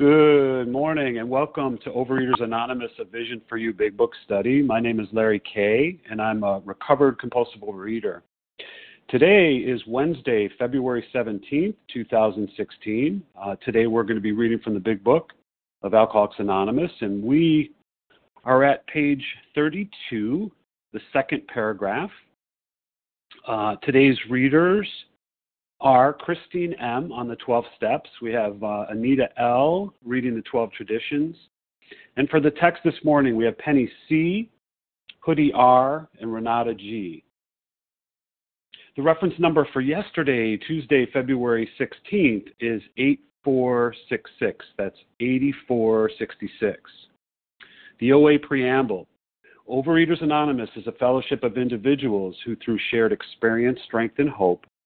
Good morning and welcome to Overeaters Anonymous, a Vision for You Big Book study. My name is Larry Kay and I'm a recovered compulsive overeater. Today is Wednesday, February 17th, 2016. Uh, today we're going to be reading from the Big Book of Alcoholics Anonymous and we are at page 32, the second paragraph. Uh, today's readers are Christine M. on the 12 steps. We have uh, Anita L. reading the 12 traditions. And for the text this morning, we have Penny C., Hoodie R., and Renata G. The reference number for yesterday, Tuesday, February 16th, is 8466. That's 8466. The OA Preamble. Overeaters Anonymous is a fellowship of individuals who, through shared experience, strength, and hope,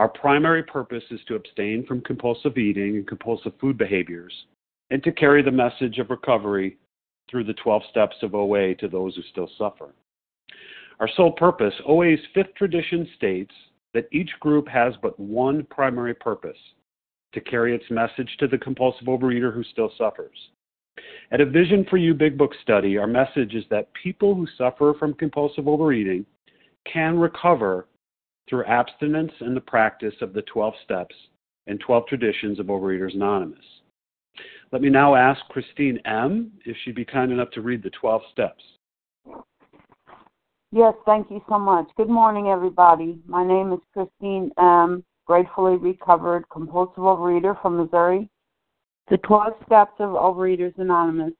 Our primary purpose is to abstain from compulsive eating and compulsive food behaviors and to carry the message of recovery through the 12 steps of OA to those who still suffer. Our sole purpose, OA's fifth tradition states that each group has but one primary purpose to carry its message to the compulsive overeater who still suffers. At a Vision for You Big Book study, our message is that people who suffer from compulsive overeating can recover through abstinence and the practice of the 12 steps and 12 traditions of Overeaters Anonymous. Let me now ask Christine M. if she'd be kind enough to read the 12 steps. Yes, thank you so much. Good morning, everybody. My name is Christine M., gratefully recovered compulsive overeater from Missouri. The 12 steps of Overeaters Anonymous.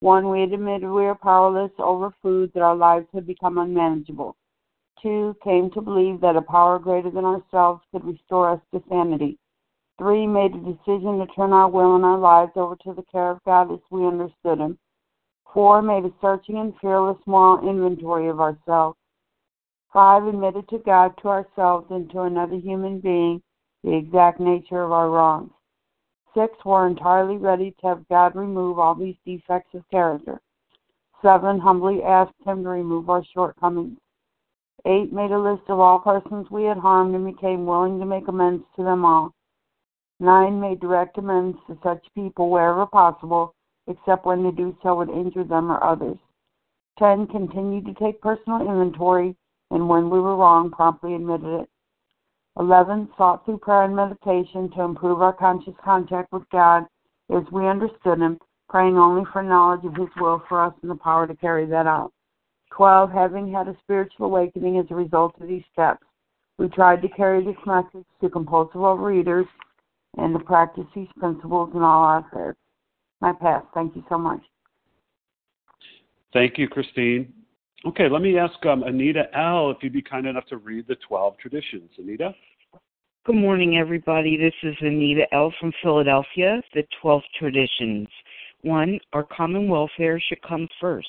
One, we admit we are powerless over food, that our lives have become unmanageable two, came to believe that a power greater than ourselves could restore us to sanity. Three, made a decision to turn our will and our lives over to the care of God as we understood Him. Four, made a searching and fearless moral inventory of ourselves. Five, admitted to God, to ourselves, and to another human being the exact nature of our wrongs. Six, were entirely ready to have God remove all these defects of character. Seven, humbly asked Him to remove our shortcomings. 8. Made a list of all persons we had harmed and became willing to make amends to them all. 9. Made direct amends to such people wherever possible, except when to do so would injure them or others. 10. Continued to take personal inventory and when we were wrong, promptly admitted it. 11. Sought through prayer and meditation to improve our conscious contact with God as we understood Him, praying only for knowledge of His will for us and the power to carry that out. 12. Having had a spiritual awakening as a result of these steps, we tried to carry this message to compulsive overeaters and to practice these principles in all our affairs. My past. Thank you so much. Thank you, Christine. Okay, let me ask um, Anita L. if you'd be kind enough to read the 12 traditions. Anita? Good morning, everybody. This is Anita L. from Philadelphia, the 12 traditions. One, our common welfare should come first.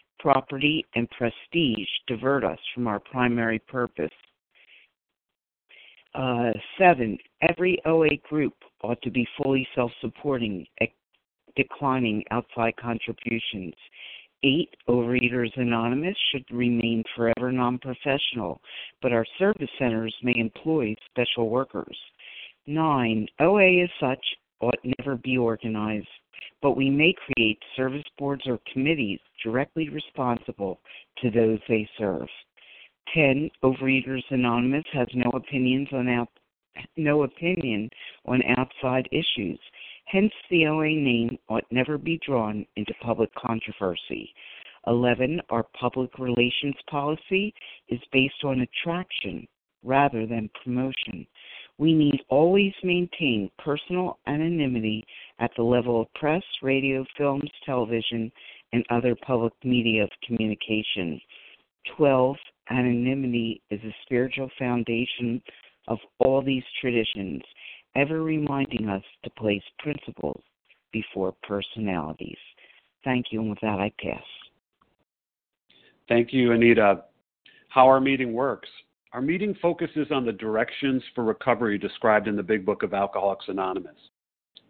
property, and prestige divert us from our primary purpose. Uh, seven, every OA group ought to be fully self supporting, declining outside contributions. 8. Overeaters Anonymous should remain forever non professional, but our service centers may employ special workers. 9. OA as such ought never be organized, but we may create service boards or committees directly responsible to those they serve. 10. Overeaters Anonymous has no opinions on out, no opinion on outside issues. Hence, the OA name ought never be drawn into public controversy. 11. Our public relations policy is based on attraction rather than promotion. We need always maintain personal anonymity at the level of press, radio, films, television, and other public media of communication. 12. Anonymity is the spiritual foundation of all these traditions, ever reminding us to place principles before personalities. Thank you, and with that, I pass. Thank you, Anita. How our meeting works. Our meeting focuses on the directions for recovery described in the Big Book of Alcoholics Anonymous.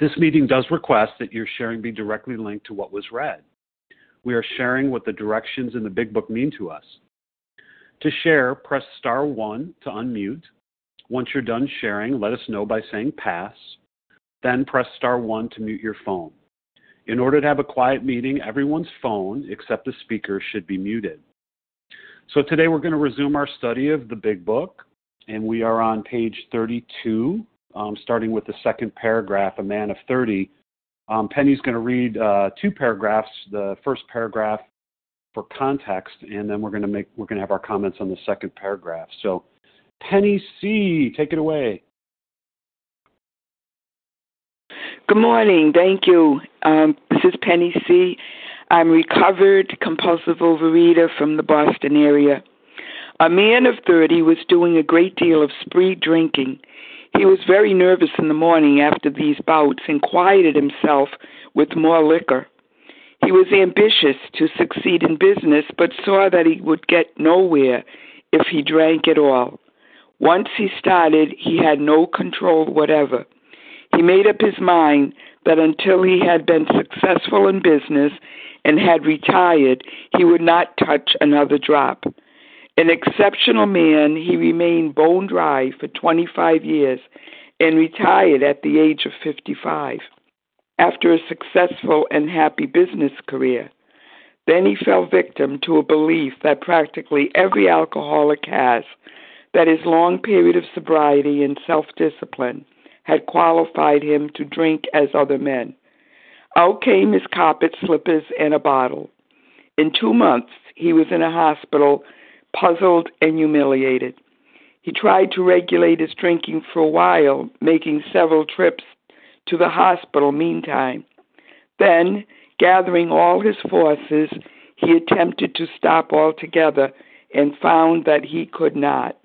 This meeting does request that your sharing be directly linked to what was read. We are sharing what the directions in the Big Book mean to us. To share, press star 1 to unmute. Once you're done sharing, let us know by saying pass. Then press star 1 to mute your phone. In order to have a quiet meeting, everyone's phone, except the speaker, should be muted. So today we're going to resume our study of the Big Book, and we are on page 32, um, starting with the second paragraph, A Man of 30. Um, Penny's going to read uh, two paragraphs. The first paragraph for context, and then we're going to make we're going to have our comments on the second paragraph. So, Penny C, take it away. Good morning. Thank you. Um, this is Penny C. I'm recovered compulsive overeater from the Boston area. A man of 30 was doing a great deal of spree drinking. He was very nervous in the morning after these bouts and quieted himself with more liquor. He was ambitious to succeed in business, but saw that he would get nowhere if he drank at all. Once he started, he had no control whatever. He made up his mind that until he had been successful in business and had retired, he would not touch another drop. An exceptional man, he remained bone dry for 25 years and retired at the age of 55 after a successful and happy business career. Then he fell victim to a belief that practically every alcoholic has that his long period of sobriety and self discipline had qualified him to drink as other men. Out came his carpet slippers and a bottle. In two months, he was in a hospital, puzzled and humiliated. He tried to regulate his drinking for a while, making several trips to the hospital meantime. Then, gathering all his forces, he attempted to stop altogether and found that he could not.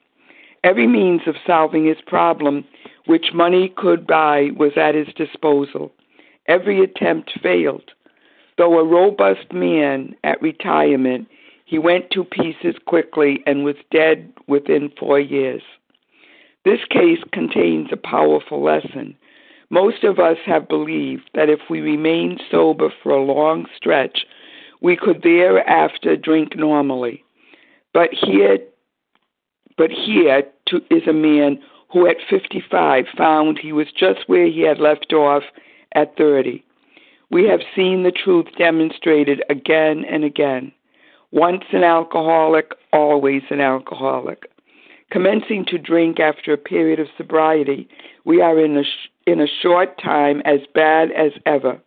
Every means of solving his problem which money could buy was at his disposal. Every attempt failed. Though a robust man at retirement, he went to pieces quickly and was dead within four years. This case contains a powerful lesson. Most of us have believed that if we remained sober for a long stretch, we could thereafter drink normally. But here, but here to, is a man who at 55 found he was just where he had left off at 30. We have seen the truth demonstrated again and again. Once an alcoholic, always an alcoholic. Commencing to drink after a period of sobriety, we are in a, sh- in a short time as bad as ever.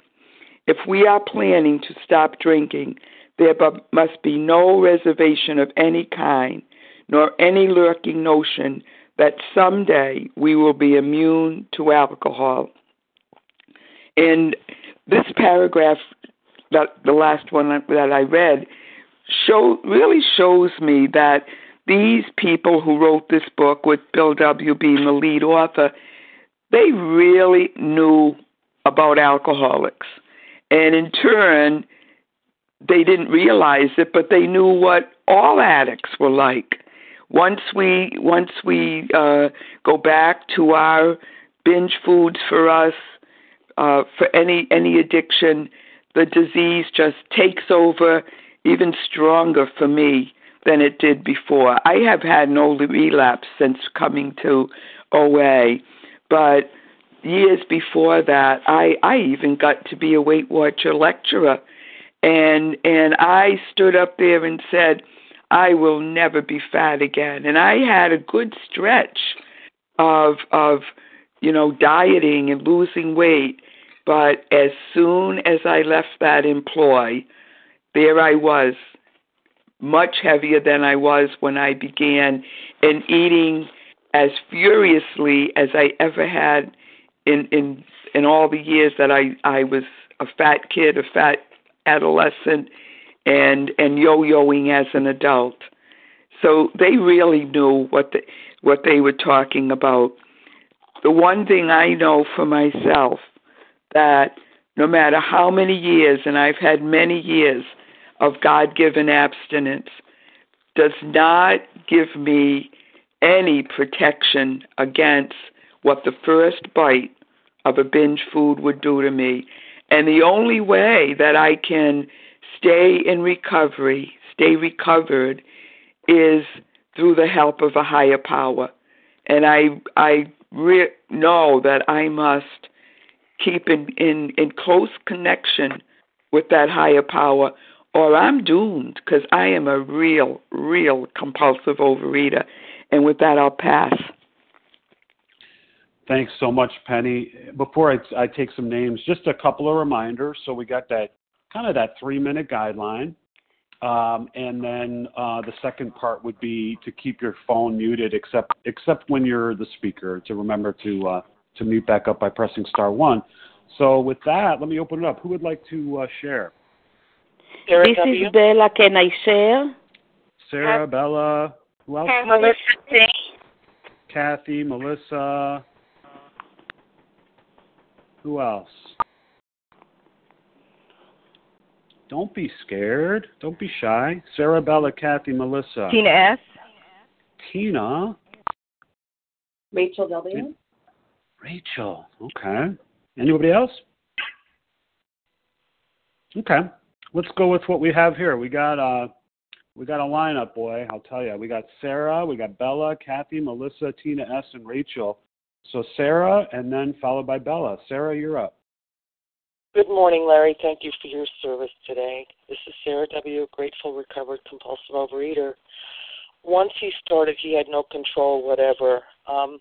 If we are planning to stop drinking, there must be no reservation of any kind, nor any lurking notion that someday we will be immune to alcohol. And this paragraph that the last one that I read show really shows me that these people who wrote this book with Bill W. being the lead author, they really knew about alcoholics. And in turn, they didn't realize it, but they knew what all addicts were like. Once we once we uh, go back to our binge foods for us uh, for any any addiction, the disease just takes over even stronger for me than it did before. I have had no relapse since coming to OA, but years before that, I I even got to be a Weight Watcher lecturer, and and I stood up there and said, I will never be fat again, and I had a good stretch of of you know dieting and losing weight, but as soon as I left that employ, there I was, much heavier than I was when I began, and eating as furiously as I ever had in in in all the years that I I was a fat kid, a fat adolescent, and and yo-yoing as an adult. So they really knew what the, what they were talking about. The one thing I know for myself that no matter how many years, and I've had many years of God given abstinence, does not give me any protection against what the first bite of a binge food would do to me. And the only way that I can stay in recovery, stay recovered, is through the help of a higher power. And I I re- know that I must keep in, in, in close connection with that higher power, or I'm doomed because I am a real, real compulsive overeater. And with that, I'll pass. Thanks so much, Penny. Before I, I take some names, just a couple of reminders. So we got that kind of that three minute guideline. Um, and then uh, the second part would be to keep your phone muted, except except when you're the speaker. To remember to uh, to mute back up by pressing star one. So with that, let me open it up. Who would like to uh, share? Sarah this w. is Bella. Can I share? Sarah, Bella. Who else? Melissa. Kathy, Melissa. Who else? Don't be scared. Don't be shy. Sarah, Bella, Kathy, Melissa. Tina S. Tina. Rachel W. Rachel. Okay. Anybody else? Okay. Let's go with what we have here. We got uh we got a lineup, boy. I'll tell you. We got Sarah, we got Bella, Kathy, Melissa, Tina S, and Rachel. So Sarah, and then followed by Bella. Sarah, you're up. Good morning, Larry. Thank you for your service today. This is Sarah W., grateful, recovered, compulsive overeater. Once he started, he had no control, whatever. Um,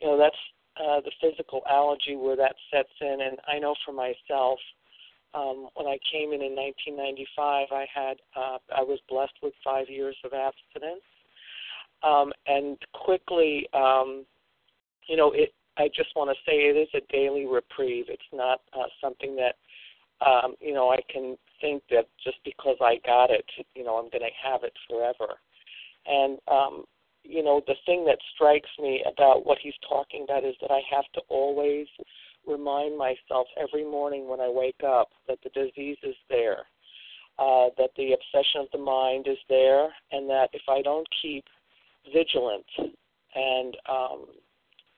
you know, that's uh, the physical allergy where that sets in. And I know for myself, um, when I came in in 1995, I had uh, I was blessed with five years of abstinence, um, and quickly um, you know, it. I just want to say it is a daily reprieve. It's not uh, something that, um, you know, I can think that just because I got it, you know, I'm going to have it forever. And um, you know, the thing that strikes me about what he's talking about is that I have to always remind myself every morning when I wake up that the disease is there, uh, that the obsession of the mind is there, and that if I don't keep vigilant and um,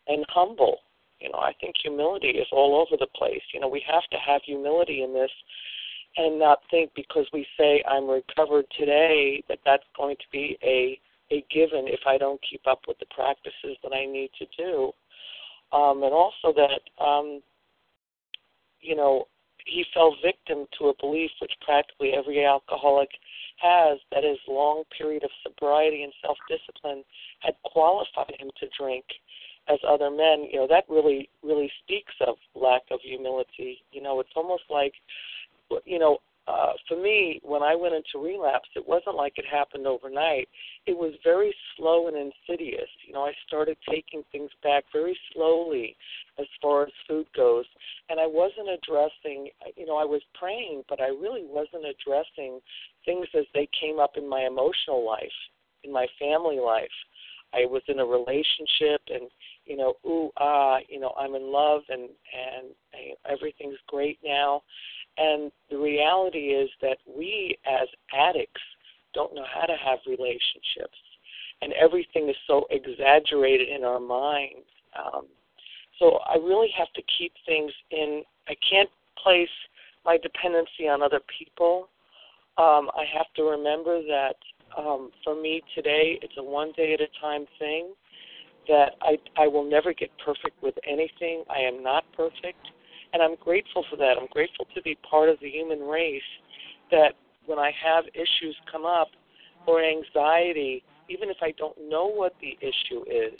and humble. You know, I think humility is all over the place. You know, we have to have humility in this and not think because we say I'm recovered today that that's going to be a a given if I don't keep up with the practices that I need to do. Um, and also that um, you know, he fell victim to a belief which practically every alcoholic has that his long period of sobriety and self discipline had qualified him to drink as other men, you know, that really, really speaks of lack of humility. You know, it's almost like, you know, uh, for me, when I went into relapse, it wasn't like it happened overnight. It was very slow and insidious. You know, I started taking things back very slowly as far as food goes, and I wasn't addressing. You know, I was praying, but I really wasn't addressing things as they came up in my emotional life, in my family life. I was in a relationship, and you know, ooh ah, you know, I'm in love, and and everything's great now and the reality is that we as addicts don't know how to have relationships. And everything is so exaggerated in our minds. Um, so I really have to keep things in, I can't place my dependency on other people. Um, I have to remember that um, for me today, it's a one day at a time thing. That I I will never get perfect with anything. I am not perfect. And I'm grateful for that. I'm grateful to be part of the human race that when I have issues come up or anxiety, even if I don't know what the issue is,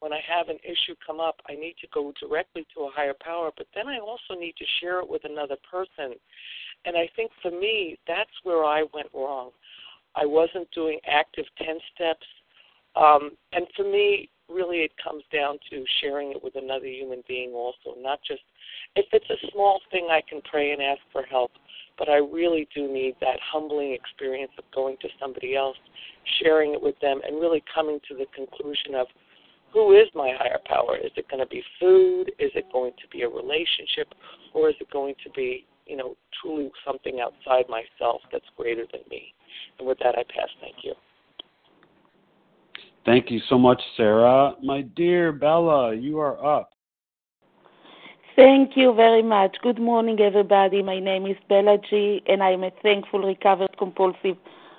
when I have an issue come up, I need to go directly to a higher power, but then I also need to share it with another person. And I think for me, that's where I went wrong. I wasn't doing active 10 steps. Um, and for me, really, it comes down to sharing it with another human being also, not just if it's a small thing, I can pray and ask for help. But I really do need that humbling experience of going to somebody else, sharing it with them, and really coming to the conclusion of who is my higher power? Is it going to be food? Is it going to be a relationship? Or is it going to be, you know, truly something outside myself that's greater than me? And with that, I pass. Thank you. Thank you so much, Sarah. My dear Bella, you are up. Thank you very much. Good morning, everybody. My name is Bella G, and I'm a thankful recovered compulsive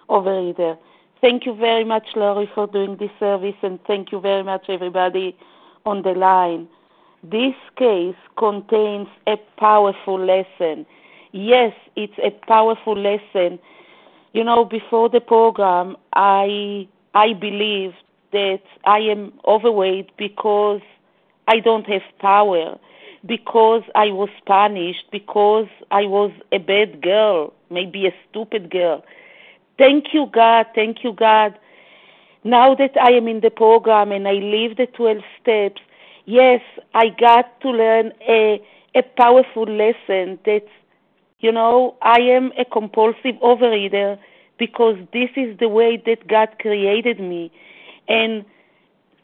overeater. Thank you very much, Laurie, for doing this service, and thank you very much, everybody on the line. This case contains a powerful lesson. Yes, it's a powerful lesson. You know, before the program, I I believed that I am overweight because I don't have power because I was punished, because I was a bad girl, maybe a stupid girl. Thank you, God. Thank you, God. Now that I am in the program and I live the 12 steps, yes, I got to learn a, a powerful lesson that, you know, I am a compulsive overeater because this is the way that God created me. And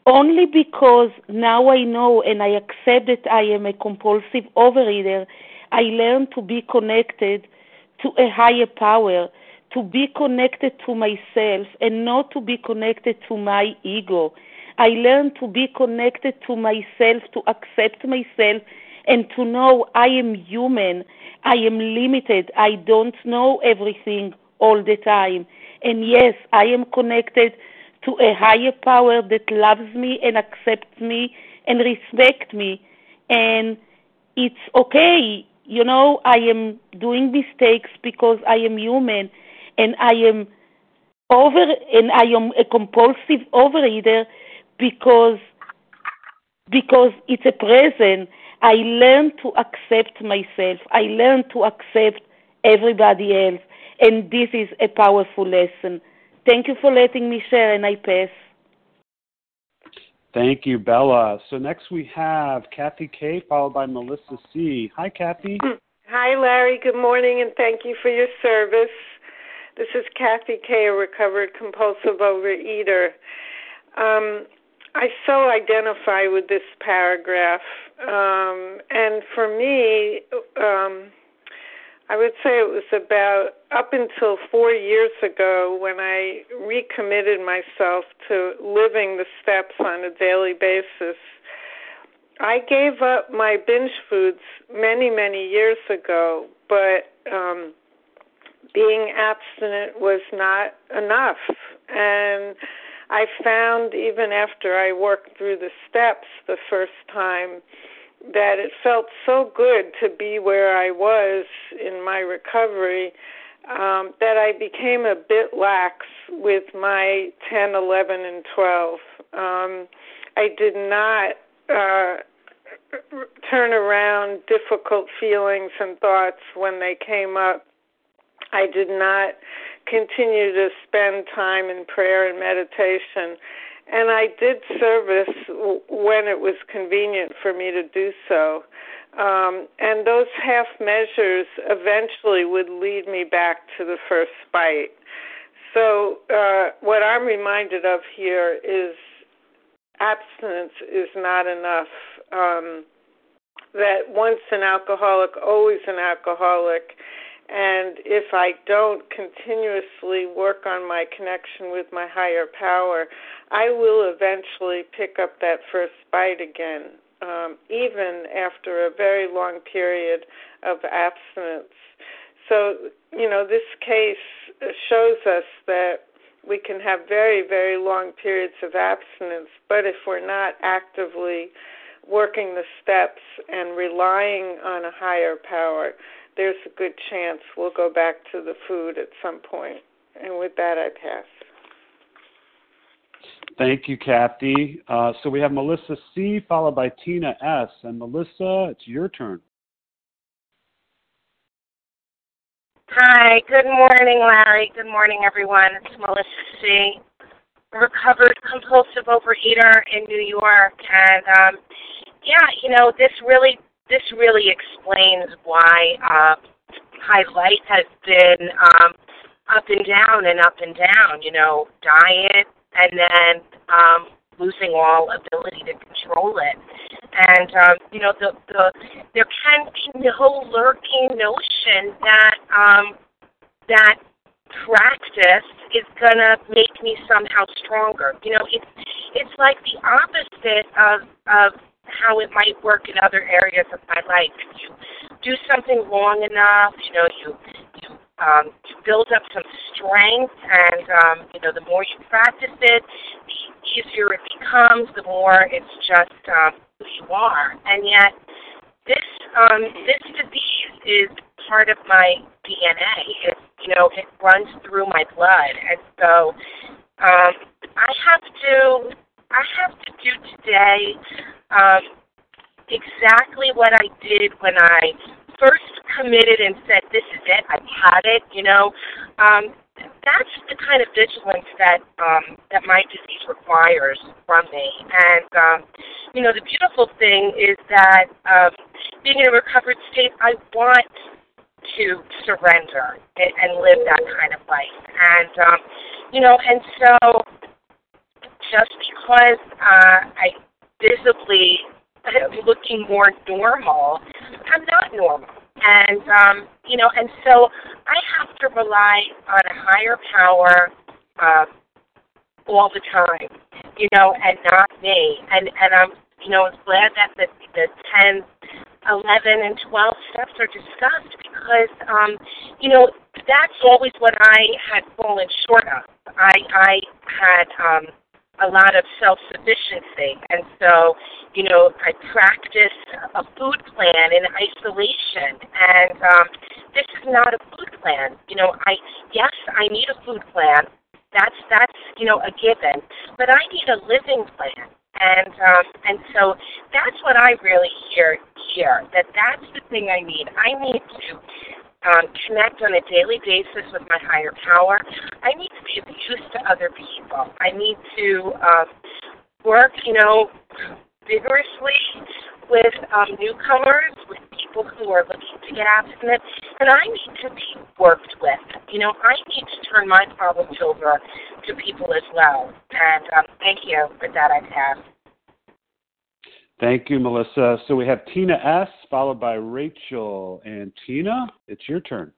only because now I know and I accept that I am a compulsive overeater, I learn to be connected to a higher power, to be connected to myself and not to be connected to my ego. I learn to be connected to myself, to accept myself, and to know I am human. I am limited. I don't know everything all the time. And yes, I am connected to a higher power that loves me and accepts me and respects me. And it's okay. You know, I am doing mistakes because I am human and I am over and I am a compulsive overeater because because it's a present. I learned to accept myself. I learned to accept everybody else. And this is a powerful lesson. Thank you for letting me share, and I pass. Thank you, Bella. So next we have Kathy K, followed by Melissa C. Hi, Kathy. Hi, Larry. Good morning, and thank you for your service. This is Kathy K, a recovered compulsive overeater. Um, I so identify with this paragraph, um, and for me, um, I would say it was about up until four years ago when I recommitted myself to living the steps on a daily basis. I gave up my binge foods many, many years ago, but um, being abstinent was not enough. And I found even after I worked through the steps the first time, that it felt so good to be where I was in my recovery um, that I became a bit lax with my 10, 11, and 12. Um, I did not uh, turn around difficult feelings and thoughts when they came up. I did not continue to spend time in prayer and meditation. And I did service when it was convenient for me to do so. Um, and those half measures eventually would lead me back to the first bite. So, uh, what I'm reminded of here is abstinence is not enough. Um, that once an alcoholic, always an alcoholic. And if I don't continuously work on my connection with my higher power, I will eventually pick up that first bite again, um, even after a very long period of abstinence. So, you know, this case shows us that we can have very, very long periods of abstinence, but if we're not actively working the steps and relying on a higher power, there's a good chance we'll go back to the food at some point. And with that, I pass. Thank you, Kathy. Uh, so we have Melissa C. followed by Tina S. And Melissa, it's your turn. Hi, good morning, Larry. Good morning, everyone. It's Melissa C. Recovered compulsive overeater in New York, and um, yeah, you know this really this really explains why uh, my life has been um, up and down and up and down. You know, diet, and then um, losing all ability to control it. And um, you know, the the there can be no lurking notion that um, that practice is gonna make me somehow stronger. You know, it's it's like the opposite of of how it might work in other areas of my life. You do something long enough, you know, you you um, you build up some strength, and um, you know, the more you practice it, the easier it becomes. The more it's just um, who you are, and yet this um, this disease is part of my DNA. It you know it runs through my blood, and so um, I have to I have to do today um, exactly what I did when I first committed and said, "This is it. I've had it." You know, um, that's the kind of vigilance that um, that my disease requires from me. And um, you know, the beautiful thing is that um, being in a recovered state, I want to surrender and, and live that kind of life. And um, you know, and so just because uh, I visibly looking more normal, I'm not normal. And um, you know, and so I have to rely on a higher power uh, all the time, you know, and not me. And and I'm you know I was glad that the the ten 11 and 12 steps are discussed because, um, you know, that's always what I had fallen short of. I, I had um, a lot of self sufficiency. And so, you know, I practice a food plan in isolation. And um, this is not a food plan. You know, I yes, I need a food plan. That's that's you know a given, but I need a living plan. And um, and so that's what I really hear here. That that's the thing I need. I need to um, connect on a daily basis with my higher power. I need to be of use to other people. I need to um, work, you know, vigorously with um, newcomers, with people who are looking to get abstinent, and I need to be worked with. You know, I need to turn my problems over to people as well. And um, thank you for that. I have. Thank you, Melissa. So we have Tina S. followed by Rachel. And Tina, it's your turn.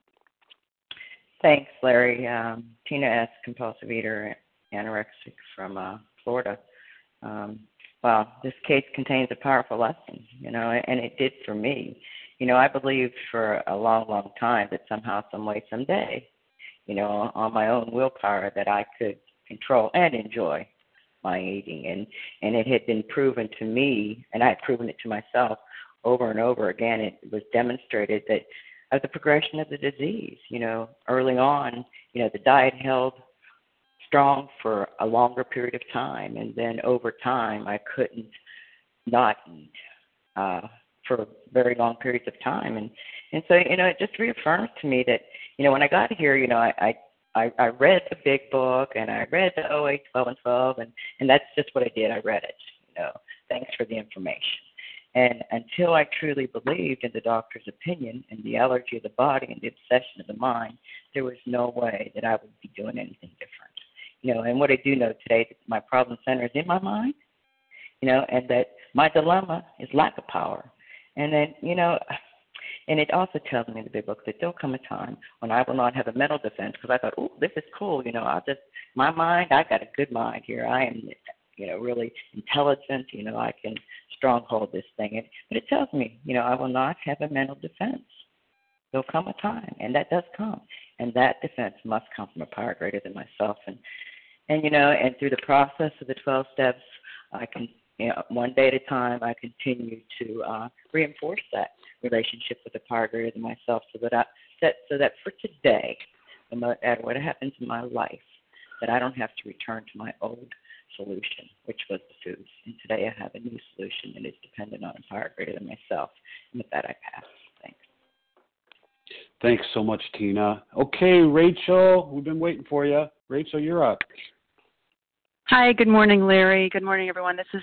Thanks, Larry. Um, Tina S., compulsive eater, anorexic from uh, Florida. Um, well, this case contains a powerful lesson, you know, and it did for me. You know, I believed for a long, long time that somehow, some way, someday, you know, on my own willpower, that I could control and enjoy my eating. And and it had been proven to me and I had proven it to myself over and over again. It was demonstrated that as the progression of the disease you know early on you know the diet held strong for a longer period of time. And then over time I couldn't not eat uh for very long periods of time. And and so you know it just reaffirms to me that you know, when I got here, you know, I, I I, I read the big book and I read the OA 12 and 12, and, and that's just what I did. I read it. You know, thanks for the information. And until I truly believed in the doctor's opinion and the allergy of the body and the obsession of the mind, there was no way that I would be doing anything different. You know, and what I do know today that my problem center is in my mind, you know, and that my dilemma is lack of power. And then, you know, and it also tells me in the big book that there'll come a time when I will not have a mental defense because I thought, oh, this is cool. You know, I'll just, my mind, I got a good mind here. I am, you know, really intelligent. You know, I can stronghold this thing. And, but it tells me, you know, I will not have a mental defense. There'll come a time, and that does come. And that defense must come from a power greater than myself. And, and you know, and through the process of the 12 steps, I can, you know, one day at a time, I continue to uh, reinforce that relationship with the power greater than myself, so that I that so that for today, no matter what happens in my life, that I don't have to return to my old solution, which was the foods. And today I have a new solution that is dependent on a power greater than myself. And with that, I pass. Thanks. Thanks so much, Tina. Okay, Rachel, we've been waiting for you. Rachel, you're up. Hi, good morning, Larry. Good morning, everyone. This is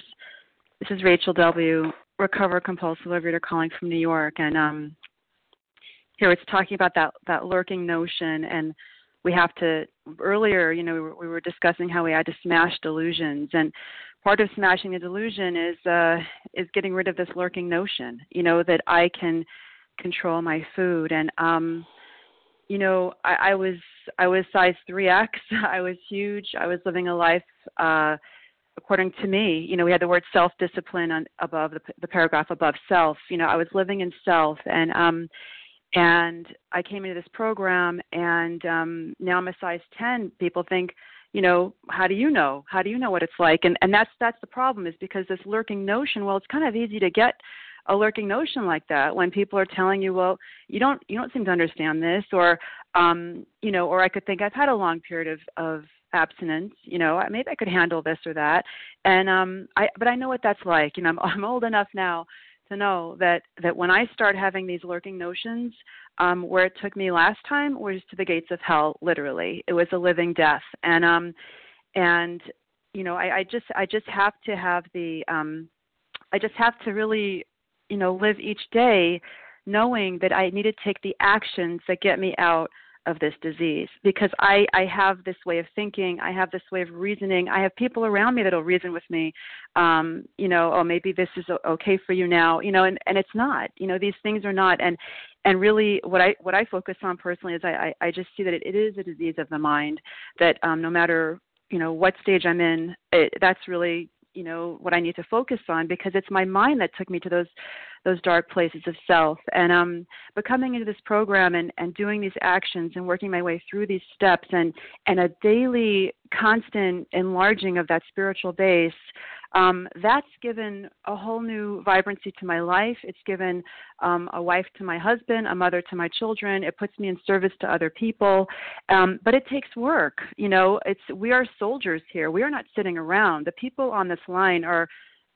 this is Rachel W. Recover compulsive overeater calling from New York, and um, here it's talking about that that lurking notion and we have to earlier you know we were, we were discussing how we had to smash delusions and part of smashing a delusion is uh is getting rid of this lurking notion you know that i can control my food and um you know i i was i was size 3x i was huge i was living a life uh according to me you know we had the word self discipline on above the, the paragraph above self you know i was living in self and um and I came into this program, and um, now I'm a size 10. People think, you know, how do you know? How do you know what it's like? And and that's that's the problem is because this lurking notion. Well, it's kind of easy to get a lurking notion like that when people are telling you, well, you don't you don't seem to understand this, or um, you know, or I could think I've had a long period of of abstinence you know maybe i could handle this or that and um i but i know what that's like you know i'm i'm old enough now to know that that when I start having these lurking notions, um, where it took me last time was to the gates of hell. Literally, it was a living death, and um, and you know, I, I just I just have to have the um, I just have to really, you know, live each day knowing that I need to take the actions that get me out of this disease because I, I have this way of thinking, I have this way of reasoning. I have people around me that'll reason with me, um, you know, oh maybe this is okay for you now, you know, and, and it's not. You know, these things are not and and really what I what I focus on personally is I, I, I just see that it, it is a disease of the mind that um, no matter you know what stage I'm in, it, that's really you know what I need to focus on because it's my mind that took me to those those dark places of self. And um but coming into this program and and doing these actions and working my way through these steps and and a daily constant enlarging of that spiritual base um, that's given a whole new vibrancy to my life. It's given um, a wife to my husband, a mother to my children. It puts me in service to other people. Um, but it takes work. You know, it's we are soldiers here. We are not sitting around. The people on this line are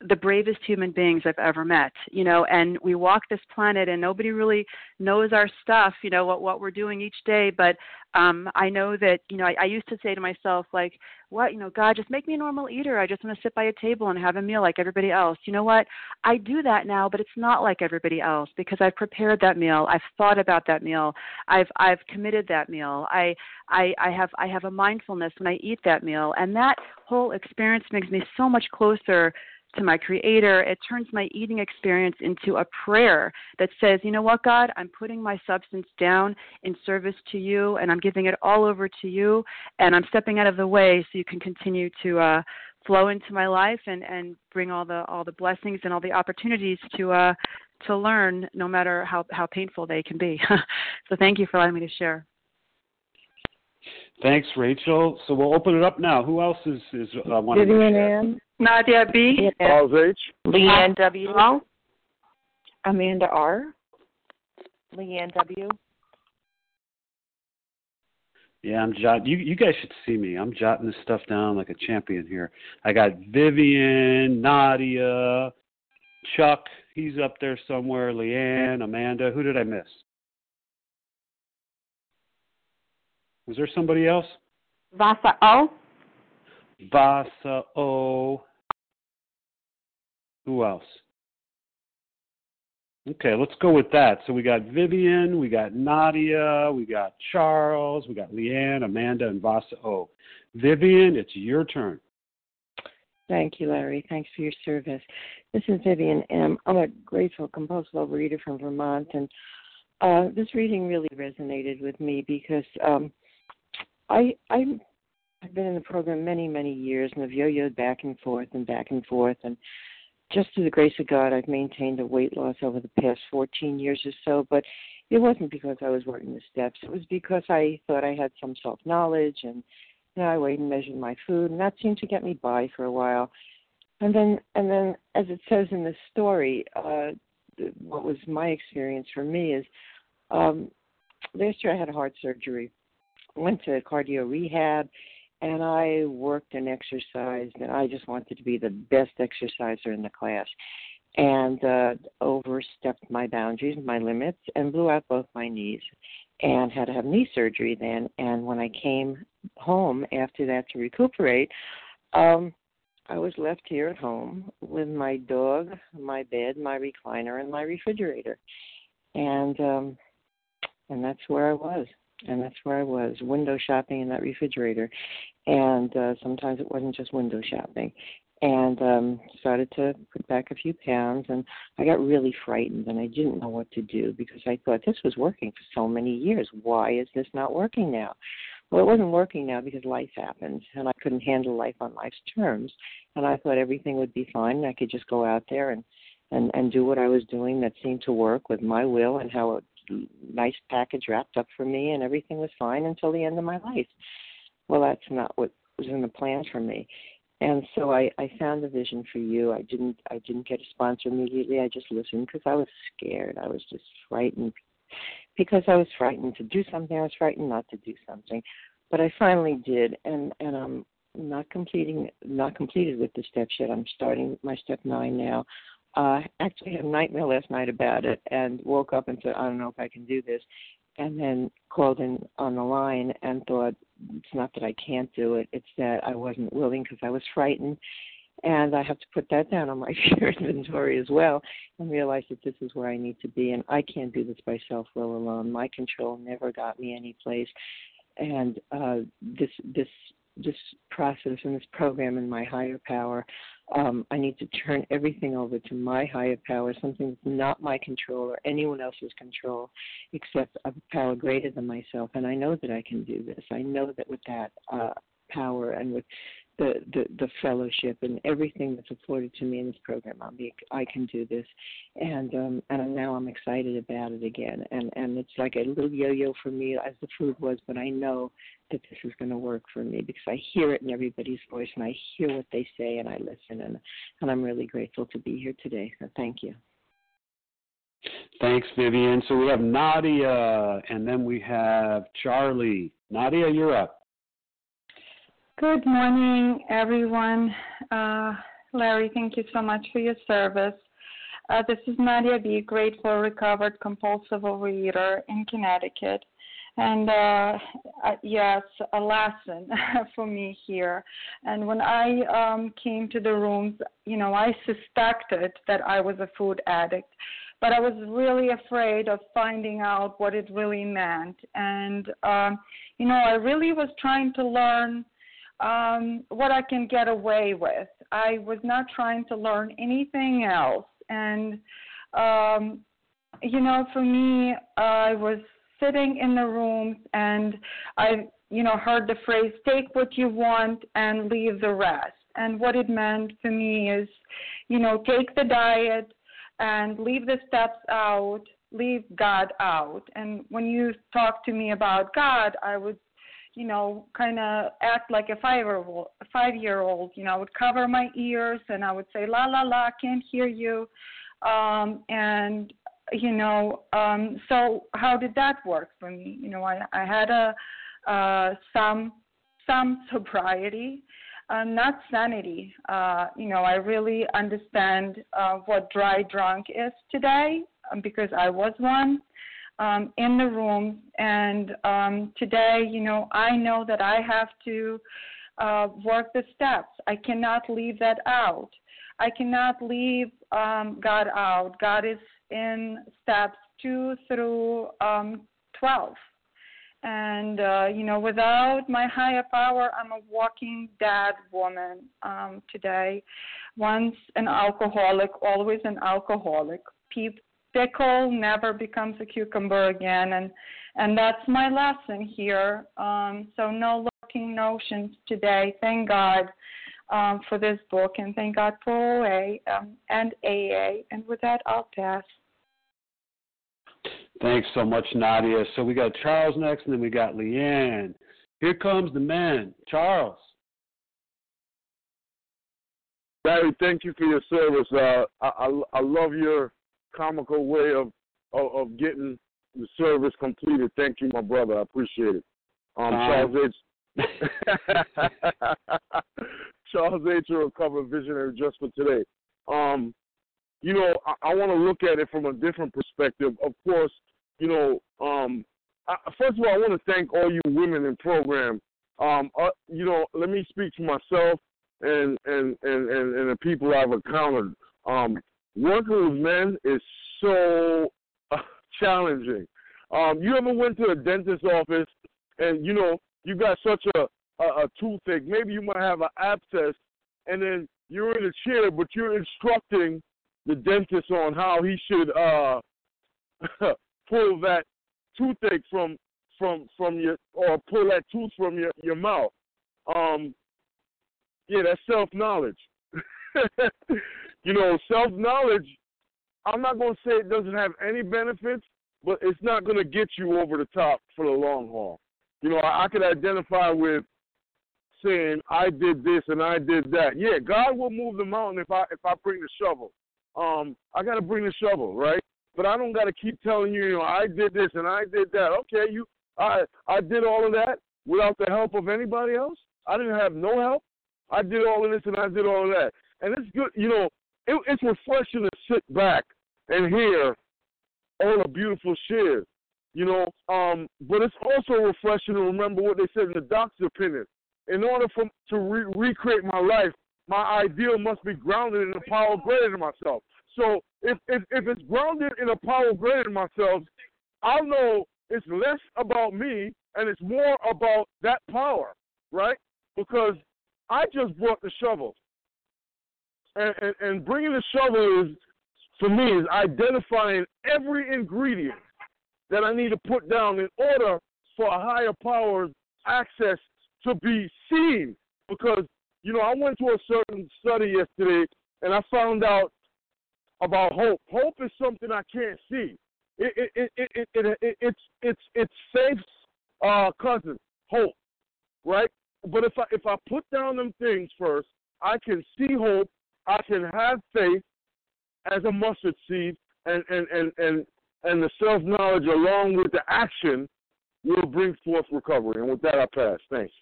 the bravest human beings I've ever met, you know, and we walk this planet and nobody really knows our stuff, you know, what what we're doing each day, but um I know that, you know, I, I used to say to myself like, what, you know, God, just make me a normal eater. I just want to sit by a table and have a meal like everybody else. You know what? I do that now, but it's not like everybody else because I've prepared that meal. I've thought about that meal. I've I've committed that meal. I I I have I have a mindfulness when I eat that meal and that whole experience makes me so much closer to my creator. It turns my eating experience into a prayer that says, you know what, God, I'm putting my substance down in service to you and I'm giving it all over to you and I'm stepping out of the way so you can continue to uh, flow into my life and, and bring all the all the blessings and all the opportunities to uh, to learn no matter how, how painful they can be. so thank you for allowing me to share. Thanks, Rachel. So we'll open it up now. Who else is is uh, wanting Vivian to share? Ann. Nadia B. Charles H. Leanne W. Amanda R. Leanne W. Yeah, I'm jotting. You you guys should see me. I'm jotting this stuff down like a champion here. I got Vivian, Nadia, Chuck. He's up there somewhere. Leanne, Amanda. Who did I miss? Was there somebody else? Vasa O. Vasa O. Who else? Okay, let's go with that. So we got Vivian, we got Nadia, we got Charles, we got Leanne, Amanda, and Vasa O. Vivian, it's your turn. Thank you, Larry. Thanks for your service. This is Vivian M. I'm a grateful compulsive overeater from Vermont, and uh, this reading really resonated with me because um, I I I've been in the program many many years and have yo-yoed back and forth and back and forth, and just through the grace of God, I've maintained a weight loss over the past 14 years or so. But it wasn't because I was working the steps; it was because I thought I had some self knowledge and you know, I weighed and measured my food, and that seemed to get me by for a while. And then, and then, as it says in the story, uh, what was my experience for me is um, last year I had heart surgery. Went to cardio rehab, and I worked and exercised, and I just wanted to be the best exerciser in the class. And uh, overstepped my boundaries, my limits, and blew out both my knees and had to have knee surgery then. And when I came home after that to recuperate, um, I was left here at home with my dog, my bed, my recliner, and my refrigerator, and um, and that's where I was, and that's where I was, window shopping in that refrigerator, and uh, sometimes it wasn't just window shopping, and um started to put back a few pounds and I got really frightened and I didn't know what to do because I thought this was working for so many years. Why is this not working now? Well, it wasn't working now because life happened and I couldn't handle life on life's terms. And I thought everything would be fine and I could just go out there and and and do what I was doing that seemed to work with my will and how a nice package wrapped up for me and everything was fine until the end of my life. Well, that's not what was in the plan for me and so I, I found a vision for you. I didn't I didn't get a sponsor immediately. I just listened because I was scared. I was just frightened because I was frightened to do something. I was frightened not to do something, but I finally did, and and I'm not completing not completed with the steps yet. I'm starting my step nine now. Uh, actually had a nightmare last night about it and woke up and said, I don't know if I can do this and then called in on the line and thought it's not that I can't do it, it's that I wasn't willing because I was frightened. And I have to put that down on my fear inventory as well and realize that this is where I need to be. And I can't do this by self will alone. My control never got me any place. And uh, this this this process and this program and my higher power um, I need to turn everything over to my higher power, something that's not my control or anyone else's control, except a power greater than myself. And I know that I can do this. I know that with that uh, power and with the, the the fellowship and everything that's afforded to me in this program. I'll be I can do this, and um, and now I'm excited about it again. And and it's like a little yo-yo for me as the food was, but I know that this is going to work for me because I hear it in everybody's voice and I hear what they say and I listen and and I'm really grateful to be here today. So thank you. Thanks, Vivian. So we have Nadia, and then we have Charlie. Nadia, you're up. Good morning, everyone. Uh, Larry, thank you so much for your service. Uh, this is Nadia B., grateful, recovered, compulsive overeater in Connecticut. And uh, uh, yes, a lesson for me here. And when I um, came to the rooms, you know, I suspected that I was a food addict, but I was really afraid of finding out what it really meant. And, um, you know, I really was trying to learn um, what I can get away with. I was not trying to learn anything else. And, um, you know, for me, I was sitting in the rooms and I, you know, heard the phrase, take what you want and leave the rest. And what it meant for me is, you know, take the diet and leave the steps out, leave God out. And when you talk to me about God, I would you know, kind of act like a five five year old. You know, I would cover my ears and I would say la la la, can't hear you, um, and you know, um, so how did that work for me? You know, I I had a uh, some some sobriety, uh, not sanity. Uh, you know, I really understand uh, what dry drunk is today um, because I was one. Um, in the room. And um, today, you know, I know that I have to uh, work the steps. I cannot leave that out. I cannot leave um, God out. God is in steps two through um, 12. And, uh, you know, without my higher power, I'm a walking dead woman um, today. Once an alcoholic, always an alcoholic. Pickle never becomes a cucumber again. And, and that's my lesson here. Um, so, no lurking notions today. Thank God. Um, for this book, and thank God for OA um, and AA. And with that, I'll pass. Thanks so much, Nadia. So we got Charles next, and then we got Leanne. Here comes the men. Charles. Barry, thank you for your service. Uh, I, I, I love your comical way of, of, of getting the service completed. Thank you, my brother. I appreciate it. Um, Charles H. Charles H. a recovered visionary just for today. Um, you know, I, I want to look at it from a different perspective. Of course, you know, um, I, first of all, I want to thank all you women in program. Um, uh, you know, let me speak for myself and and and and, and the people I've encountered. Um, working with men is so uh, challenging. Um, you ever went to a dentist's office and you know you got such a, a, a toothache? Maybe you might have an abscess, and then you're in a chair, but you're instructing the dentist on how he should uh pull that toothache from from from your or pull that tooth from your your mouth. Um, yeah, that's self knowledge. you know, self knowledge. I'm not going to say it doesn't have any benefits, but it's not going to get you over the top for the long haul. You know, I, I could identify with saying I did this and I did that. Yeah, God will move the mountain if I if I bring the shovel. Um, I got to bring the shovel, right? but I don't got to keep telling you, you know, I did this and I did that. Okay, you, I, I did all of that without the help of anybody else. I didn't have no help. I did all of this and I did all of that, and it's good, you know, it, it's refreshing to sit back and hear all the beautiful shares, you know. Um, but it's also refreshing to remember what they said in the doctor's opinion. In order for to re- recreate my life, my ideal must be grounded in a power greater than myself. So if if if it's grounded in a power greater than myself, I'll know it's less about me and it's more about that power, right? Because I just brought the shovel, and and, bringing the shovel is for me is identifying every ingredient that I need to put down in order for a higher power's access to be seen. Because you know I went to a certain study yesterday and I found out about hope. Hope is something I can't see. It, it, it, it, it, it, it's it's it's faith's uh, cousin, hope, right? But if I if I put down them things first, I can see hope. I can have faith as a mustard seed, and and and and and the self knowledge along with the action will bring forth recovery. And with that, I pass. Thanks.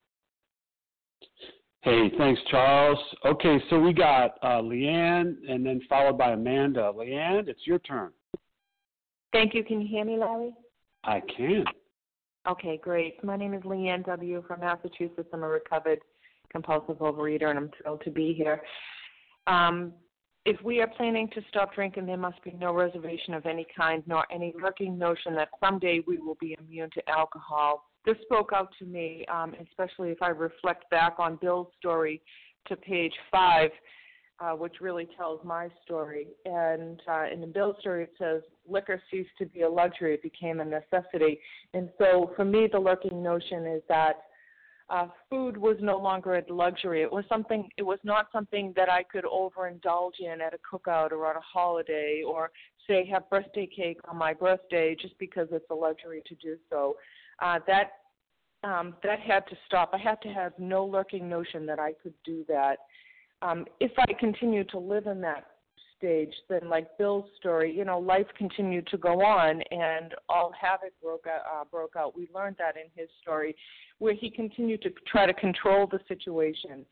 Hey, thanks, Charles. Okay, so we got uh, Leanne and then followed by Amanda. Leanne, it's your turn. Thank you. Can you hear me, Larry? I can. Okay, great. My name is Leanne W. from Massachusetts. I'm a recovered compulsive overeater, and I'm thrilled to be here. Um, if we are planning to stop drinking, there must be no reservation of any kind, nor any lurking notion that someday we will be immune to alcohol this spoke out to me, um, especially if I reflect back on Bill's story to page five, uh, which really tells my story. And uh, in the Bill's story, it says, liquor ceased to be a luxury, it became a necessity. And so for me, the lurking notion is that uh, food was no longer a luxury. It was something. It was not something that I could overindulge in at a cookout or on a holiday, or say have birthday cake on my birthday just because it's a luxury to do so uh, that um, that had to stop. I had to have no lurking notion that I could do that. Um, if I continued to live in that stage, then like Bill's story, you know, life continued to go on, and all havoc broke out. Uh, broke out. We learned that in his story, where he continued to try to control the situation,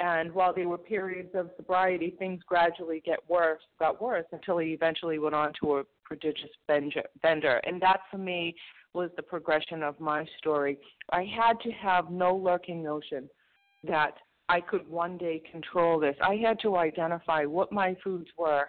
And while there were periods of sobriety, things gradually get worse, got worse until he eventually went on to a prodigious bender. And that for me was the progression of my story. I had to have no lurking notion that I could one day control this. I had to identify what my foods were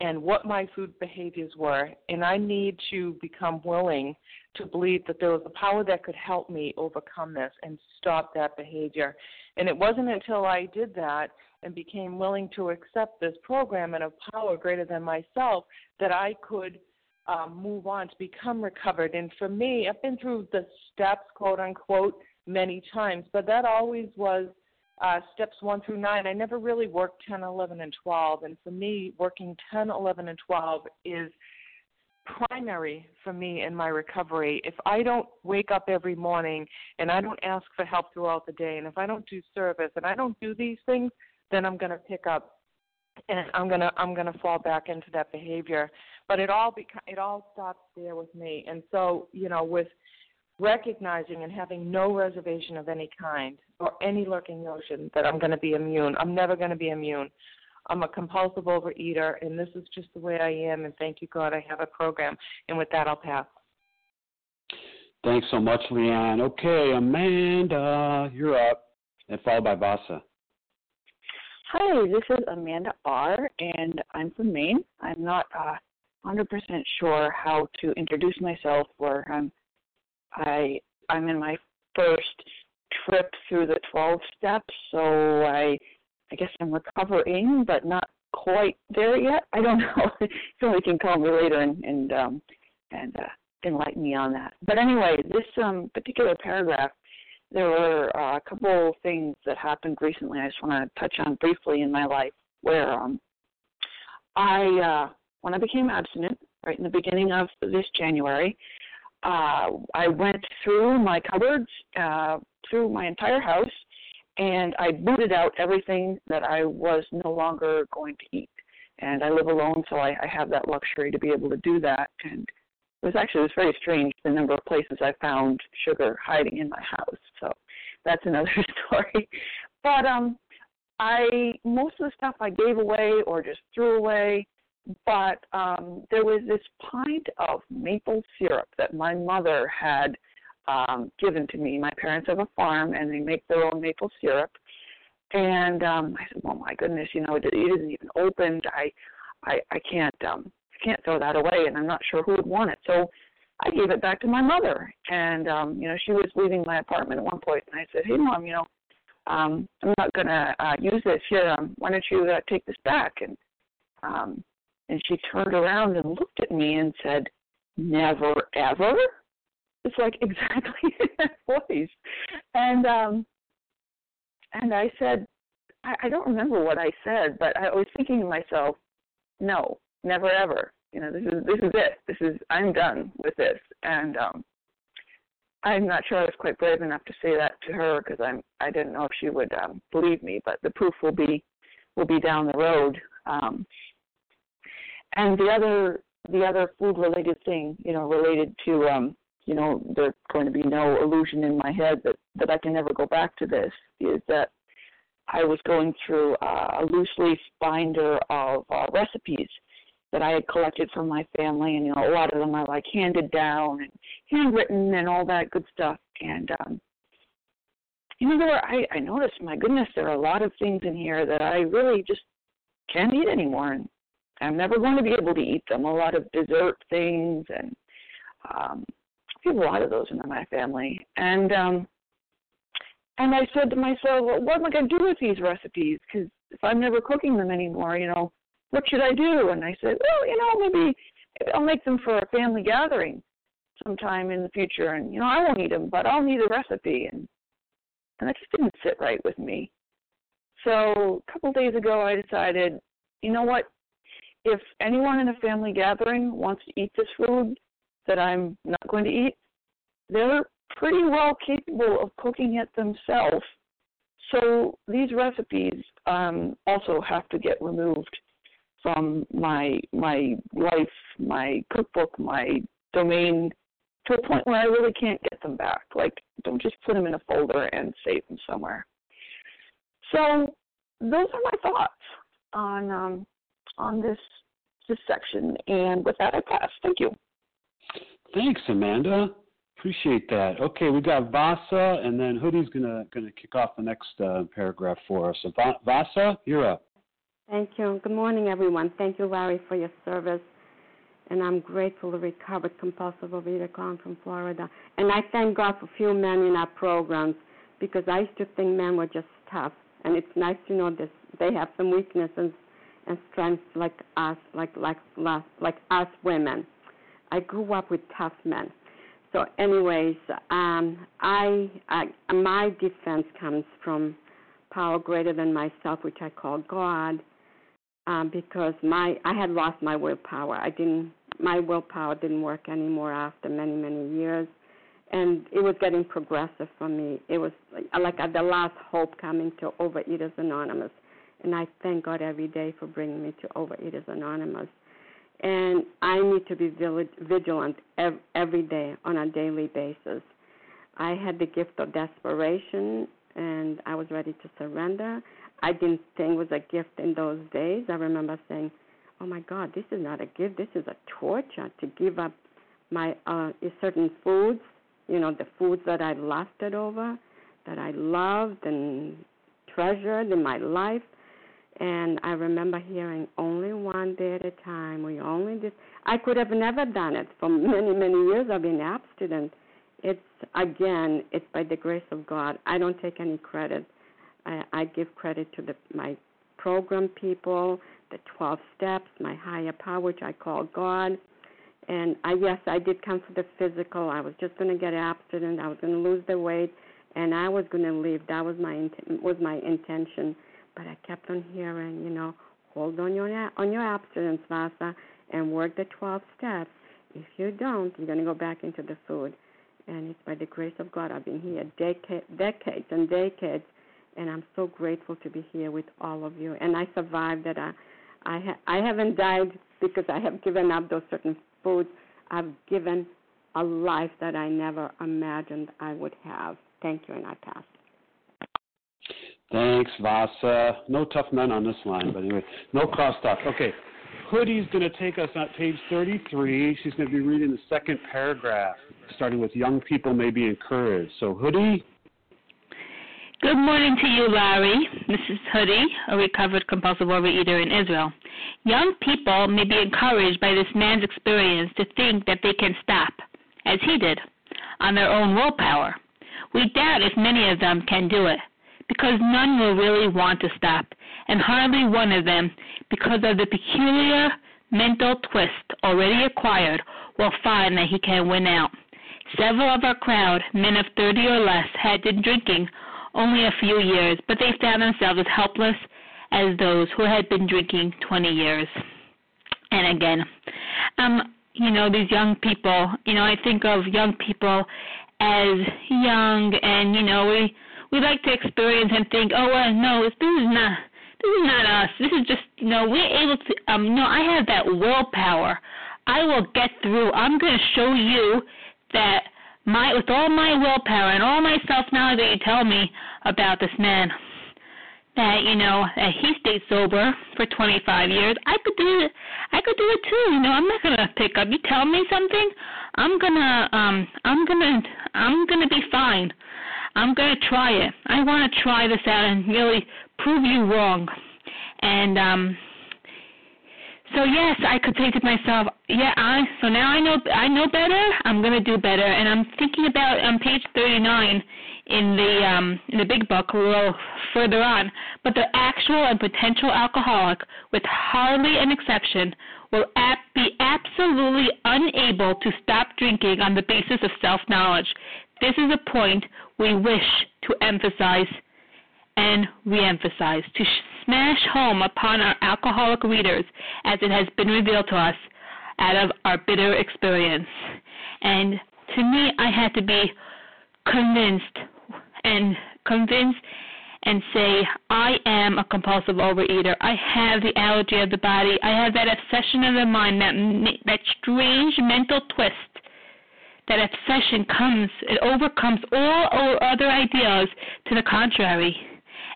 and what my food behaviors were, and I need to become willing to believe that there was a power that could help me overcome this and stop that behavior. And it wasn't until I did that and became willing to accept this program and a power greater than myself that I could um, move on to become recovered. And for me, I've been through the steps, quote unquote, many times, but that always was uh, steps 1 through 9. I never really worked 10, 11, and 12. And for me, working 10, 11, and 12 is primary for me in my recovery. If I don't wake up every morning and I don't ask for help throughout the day, and if I don't do service and I don't do these things, then I'm going to pick up and I'm going to I'm going to fall back into that behavior. But it all beca- it all stops there with me. And so, you know, with recognizing and having no reservation of any kind or any lurking notion that I'm going to be immune. I'm never going to be immune. I'm a compulsive overeater, and this is just the way I am. And thank you, God, I have a program. And with that, I'll pass. Thanks so much, Leanne. Okay, Amanda, you're up, and followed by Vasa. Hi, this is Amanda R., and I'm from Maine. I'm not uh, 100% sure how to introduce myself, or I'm I I'm in my first trip through the 12 steps, so I I guess I'm recovering, but not quite there yet. I don't know. Somebody can call me later and and um, and uh, enlighten me on that. But anyway, this um, particular paragraph, there were uh, a couple things that happened recently. I just want to touch on briefly in my life where um, I uh, when I became abstinent, right in the beginning of this January, uh, I went through my cupboards, uh, through my entire house, and I booted out everything that I was no longer going to eat. And I live alone, so I, I have that luxury to be able to do that. And it was actually it was very strange the number of places I found sugar hiding in my house. So that's another story. But um, I most of the stuff I gave away or just threw away but um, there was this pint of maple syrup that my mother had um, given to me. My parents have a farm and they make their own maple syrup. And um, I said, "Oh my goodness, you know, it, it isn't even opened. I, I, I can't, um, I can't throw that away, and I'm not sure who would want it." So I gave it back to my mother. And um, you know, she was leaving my apartment at one point, and I said, "Hey, mom, you know, um, I'm not gonna uh, use this here. Um, why don't you uh, take this back?" And um, and she turned around and looked at me and said, Never ever? It's like exactly that voice. And um and I said I, I don't remember what I said, but I was thinking to myself, No, never ever. You know, this is this is it. This is I'm done with this. And um I'm not sure I was quite brave enough to say that to her because I'm I didn't know if she would um believe me, but the proof will be will be down the road. Um and the other the other food related thing, you know, related to um, you know, there's going to be no illusion in my head that that I can never go back to this is that I was going through uh, a loose leaf binder of uh, recipes that I had collected from my family, and you know, a lot of them are like handed down and handwritten and all that good stuff. And um, you know, there were I, I noticed, my goodness, there are a lot of things in here that I really just can't eat anymore. And I'm never going to be able to eat them. A lot of dessert things and um we have a lot of those in my family. And um and I said to myself, well, what am I going to do with these recipes? Because if I'm never cooking them anymore, you know, what should I do? And I said, well, you know, maybe, maybe I'll make them for a family gathering sometime in the future. And you know, I won't eat them, but I'll need a recipe. And and that just didn't sit right with me. So a couple of days ago, I decided, you know what? If anyone in a family gathering wants to eat this food that I'm not going to eat, they're pretty well capable of cooking it themselves. So these recipes um, also have to get removed from my my life, my cookbook, my domain, to a point where I really can't get them back. Like, don't just put them in a folder and save them somewhere. So those are my thoughts on um, on this this section. And with that, I pass. Thank you. Thanks, Amanda. Appreciate that. Okay, we got Vasa, and then Hoodie's gonna gonna kick off the next uh, paragraph for us. So Vasa, you're up. Thank you. Good morning, everyone. Thank you, Larry, for your service. And I'm grateful to recovered compulsive overeater calling from Florida. And I thank God for few men in our programs because I used to think men were just tough. And it's nice to know this they have some weaknesses and strengths like us, like like like us women. I grew up with tough men. So, anyways, um, I, I my defense comes from power greater than myself, which I call God, um, because my I had lost my willpower. I didn't my willpower didn't work anymore after many many years, and it was getting progressive for me. It was like at the last hope coming to Overeaters Anonymous, and I thank God every day for bringing me to Overeaters Anonymous and I need to be vigilant every day on a daily basis. I had the gift of desperation and I was ready to surrender. I didn't think it was a gift in those days. I remember saying, "Oh my God, this is not a gift. This is a torture to give up my uh, certain foods. You know, the foods that I lusted over, that I loved and treasured in my life. And I remember hearing only one day at a time. We only did. I could have never done it for many, many years. I've been abstinent. It's again, it's by the grace of God. I don't take any credit. I, I give credit to the, my program people, the 12 steps, my higher power, which I call God. And I, yes, I did come for the physical. I was just going to get abstinent. I was going to lose the weight, and I was going to leave. That was my was my intention but I kept on hearing, you know, hold on your on your abstinence, Vasa, and work the 12 steps. If you don't, you're going to go back into the food. And it's by the grace of God I've been here decades, decades and decades, and I'm so grateful to be here with all of you. And I survived that. I, I, ha- I haven't died because I have given up those certain foods. I've given a life that I never imagined I would have. Thank you, and I pass. Thanks, Vasa. No tough men on this line, but anyway, no cross talk. Okay, Hoodie's going to take us on page 33. She's going to be reading the second paragraph, starting with young people may be encouraged. So, Hoodie. Good morning to you, Larry. This is Hoodie, a recovered compulsive overeater in Israel. Young people may be encouraged by this man's experience to think that they can stop, as he did, on their own willpower. We doubt if many of them can do it because none will really want to stop, and hardly one of them, because of the peculiar mental twist already acquired, will find that he can win out. Several of our crowd, men of 30 or less, had been drinking only a few years, but they found themselves as helpless as those who had been drinking 20 years. And again, um, you know, these young people, you know, I think of young people as young and, you know, we we like to experience and think, oh well, no, this is not this is not us. This is just you know we're able to um know I have that willpower. I will get through. I'm going to show you that my with all my willpower and all my self knowledge that you tell me about this man that you know that he stayed sober for 25 years. I could do it. I could do it too. You know, I'm not gonna pick up. You tell me something, I'm gonna um I'm gonna I'm gonna be fine. I'm going to try it. I want to try this out and really prove you wrong. And um so yes, I could say to myself, yeah, I so now I know I know better. I'm going to do better. And I'm thinking about on page 39 in the um in the big book a little further on, but the actual and potential alcoholic with hardly an exception will be absolutely unable to stop drinking on the basis of self-knowledge. This is a point we wish to emphasize and reemphasize, to smash home upon our alcoholic readers as it has been revealed to us out of our bitter experience. And to me, I had to be convinced and convinced and say, I am a compulsive overeater. I have the allergy of the body. I have that obsession of the mind, that, that strange mental twist that obsession comes, it overcomes all other ideas to the contrary.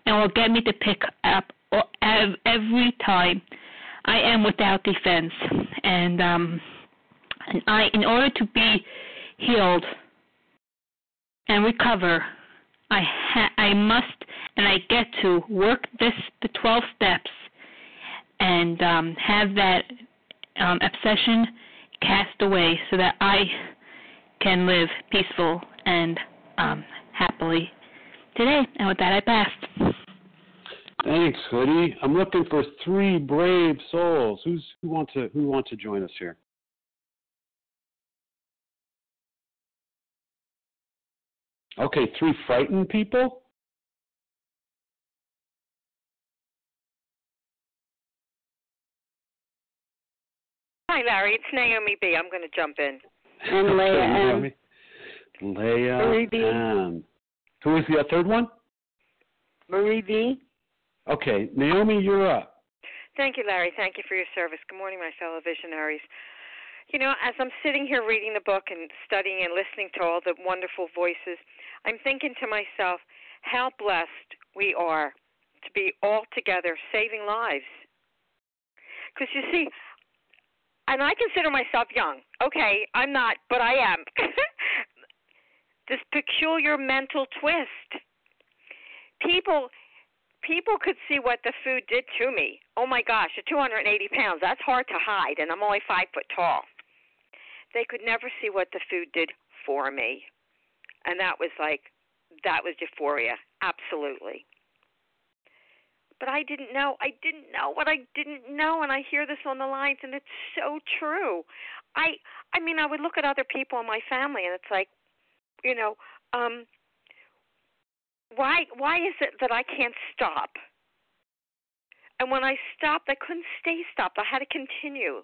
and will get me to pick up every time I am without defense. And um, and I, in order to be healed and recover, I ha- I must and I get to work this the 12 steps and um, have that um, obsession cast away so that I can live peaceful and um, happily today. And with that, I pass. Thanks, Hoodie. I'm looking for three brave souls. Who's who want to who want to join us here? Okay, three frightened people. Hi, Larry. It's Naomi B. I'm going to jump in. And Leah M. Leah Marie B. M. Who is the third one? Marie B. Okay, Naomi, you're up. Thank you, Larry. Thank you for your service. Good morning, my fellow visionaries. You know, as I'm sitting here reading the book and studying and listening to all the wonderful voices, I'm thinking to myself how blessed we are to be all together saving lives. Because you see, and I consider myself young. Okay, I'm not, but I am. this peculiar mental twist. People people could see what the food did to me. Oh my gosh, at 280 pounds, that's hard to hide, and I'm only five foot tall. They could never see what the food did for me, and that was like that was euphoria, absolutely. But I didn't know. I didn't know what I didn't know, and I hear this on the lines, and it's so true. I, I mean, I would look at other people in my family, and it's like, you know, um, why why is it that I can't stop? And when I stopped, I couldn't stay stopped. I had to continue.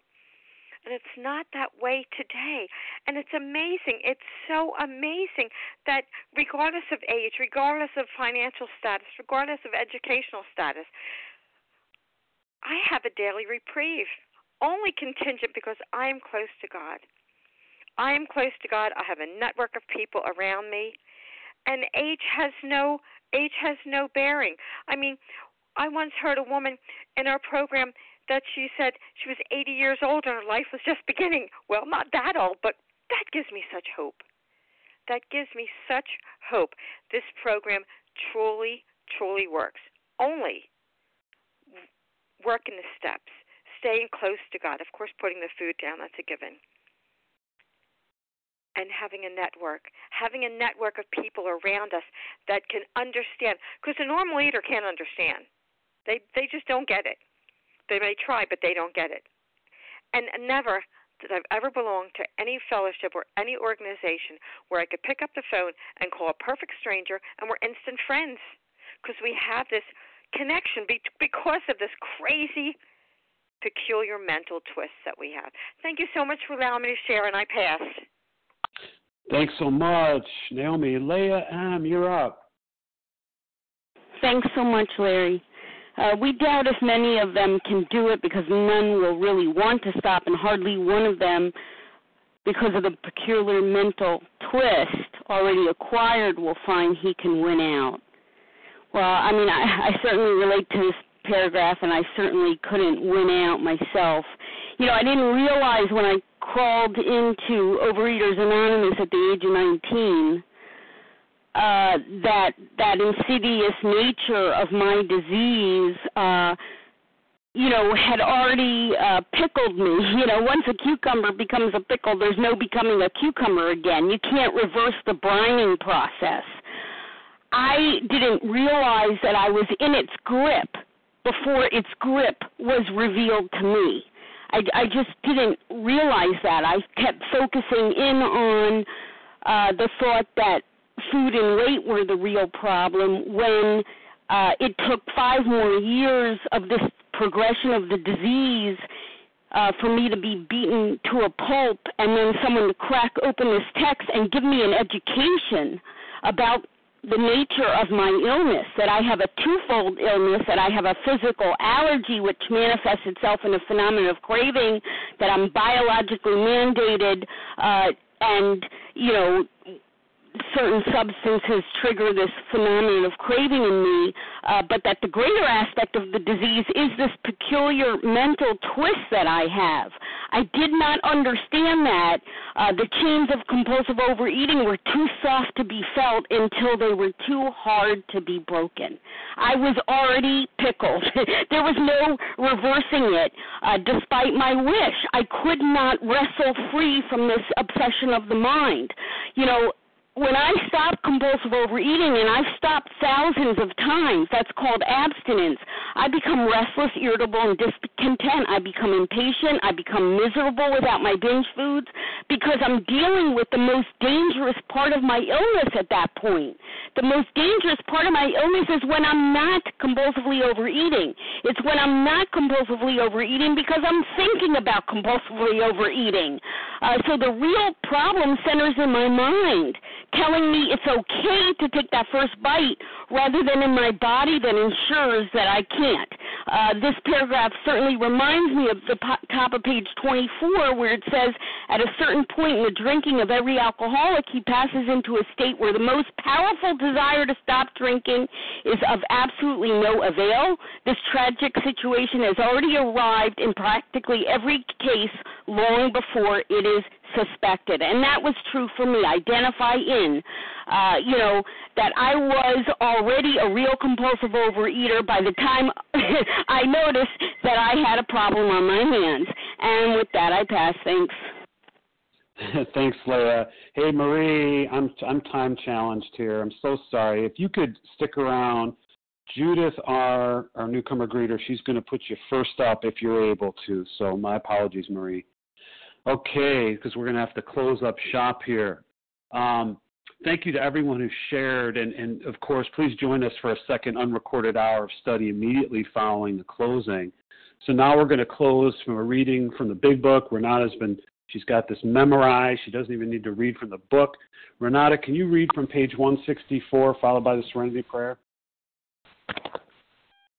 And it's not that way today. And it's amazing. It's so amazing that regardless of age, regardless of financial status, regardless of educational status, I have a daily reprieve. Only contingent because I am close to God. I am close to God. I have a network of people around me and age has no age has no bearing. I mean, I once heard a woman in our program that she said she was 80 years old and her life was just beginning. Well, not that old, but that gives me such hope. That gives me such hope. This program truly, truly works. Only working the steps, staying close to God. Of course, putting the food down, that's a given and having a network, having a network of people around us that can understand. Because a normal eater can't understand; they they just don't get it. They may try, but they don't get it. And never that I've ever belonged to any fellowship or any organization where I could pick up the phone and call a perfect stranger and we're instant friends because we have this connection be- because of this crazy, peculiar mental twist that we have. Thank you so much for allowing me to share, and I pass. Thanks so much, Naomi. Leah M., you're up. Thanks so much, Larry. Uh, we doubt if many of them can do it because none will really want to stop, and hardly one of them, because of the peculiar mental twist already acquired, will find he can win out. Well, I mean, I, I certainly relate to this paragraph, and I certainly couldn't win out myself. You know, I didn't realize when I crawled into Overeaters Anonymous at the age of 19 uh, that that insidious nature of my disease, uh, you know, had already uh, pickled me. You know, once a cucumber becomes a pickle, there's no becoming a cucumber again. You can't reverse the brining process. I didn't realize that I was in its grip before its grip was revealed to me. I, I just didn't realize that. I kept focusing in on uh, the thought that food and weight were the real problem when uh, it took five more years of this progression of the disease uh, for me to be beaten to a pulp and then someone to crack open this text and give me an education about the nature of my illness, that I have a twofold illness, that I have a physical allergy which manifests itself in a phenomenon of craving, that I'm biologically mandated, uh, and, you know, certain substances trigger this phenomenon of craving in me, uh, but that the greater aspect of the disease is this peculiar mental twist that I have. I did not understand that uh, the chains of compulsive overeating were too soft to be felt until they were too hard to be broken. I was already pickled. there was no reversing it, uh, despite my wish. I could not wrestle free from this obsession of the mind. You know, when I stop compulsive overeating, and I've stopped thousands of times, that's called abstinence, I become restless, irritable, and discontent. I become impatient. I become miserable without my binge foods because I'm dealing with the most dangerous part of my illness at that point. The most dangerous part of my illness is when I'm not compulsively overeating. It's when I'm not compulsively overeating because I'm thinking about compulsively overeating. Uh, so the real problem centers in my mind telling me it's okay to take that first bite rather than in my body that ensures that I can't. Uh, this paragraph certainly reminds me of the po- top of page 24 where it says, at a certain point in the drinking of every alcoholic, he passes into a state where the most powerful desire to stop drinking is of absolutely no avail. This tragic situation has already arrived in practically every case long before it is suspected. And that was true for me. Identify in, uh, you know, that I was already a real compulsive overeater by the time I noticed that I had a problem on my hands. And with that, I pass. Thanks. Thanks, Leah. Hey, Marie, I'm I'm time challenged here. I'm so sorry. If you could stick around, Judith R, our newcomer greeter, she's going to put you first up if you're able to. So my apologies, Marie. Okay, because we're going to have to close up shop here. Um, thank you to everyone who shared, and, and of course, please join us for a second unrecorded hour of study immediately following the closing. So now we're going to close from a reading from the Big Book. Renata's been she's got this memorized. She doesn't even need to read from the book. Renata, can you read from page 164, followed by the Serenity Prayer?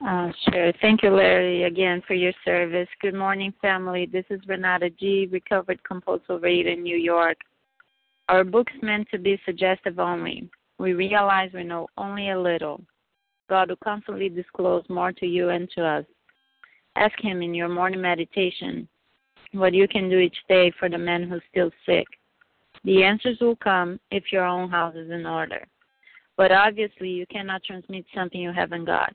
Uh, sure. Thank you, Larry, again for your service. Good morning, family. This is Renata G., recovered compulsive reader in New York. Our book's meant to be suggestive only. We realize we know only a little. God will constantly disclose more to you and to us. Ask Him in your morning meditation what you can do each day for the man who's still sick. The answers will come if your own house is in order. But obviously, you cannot transmit something you haven't got.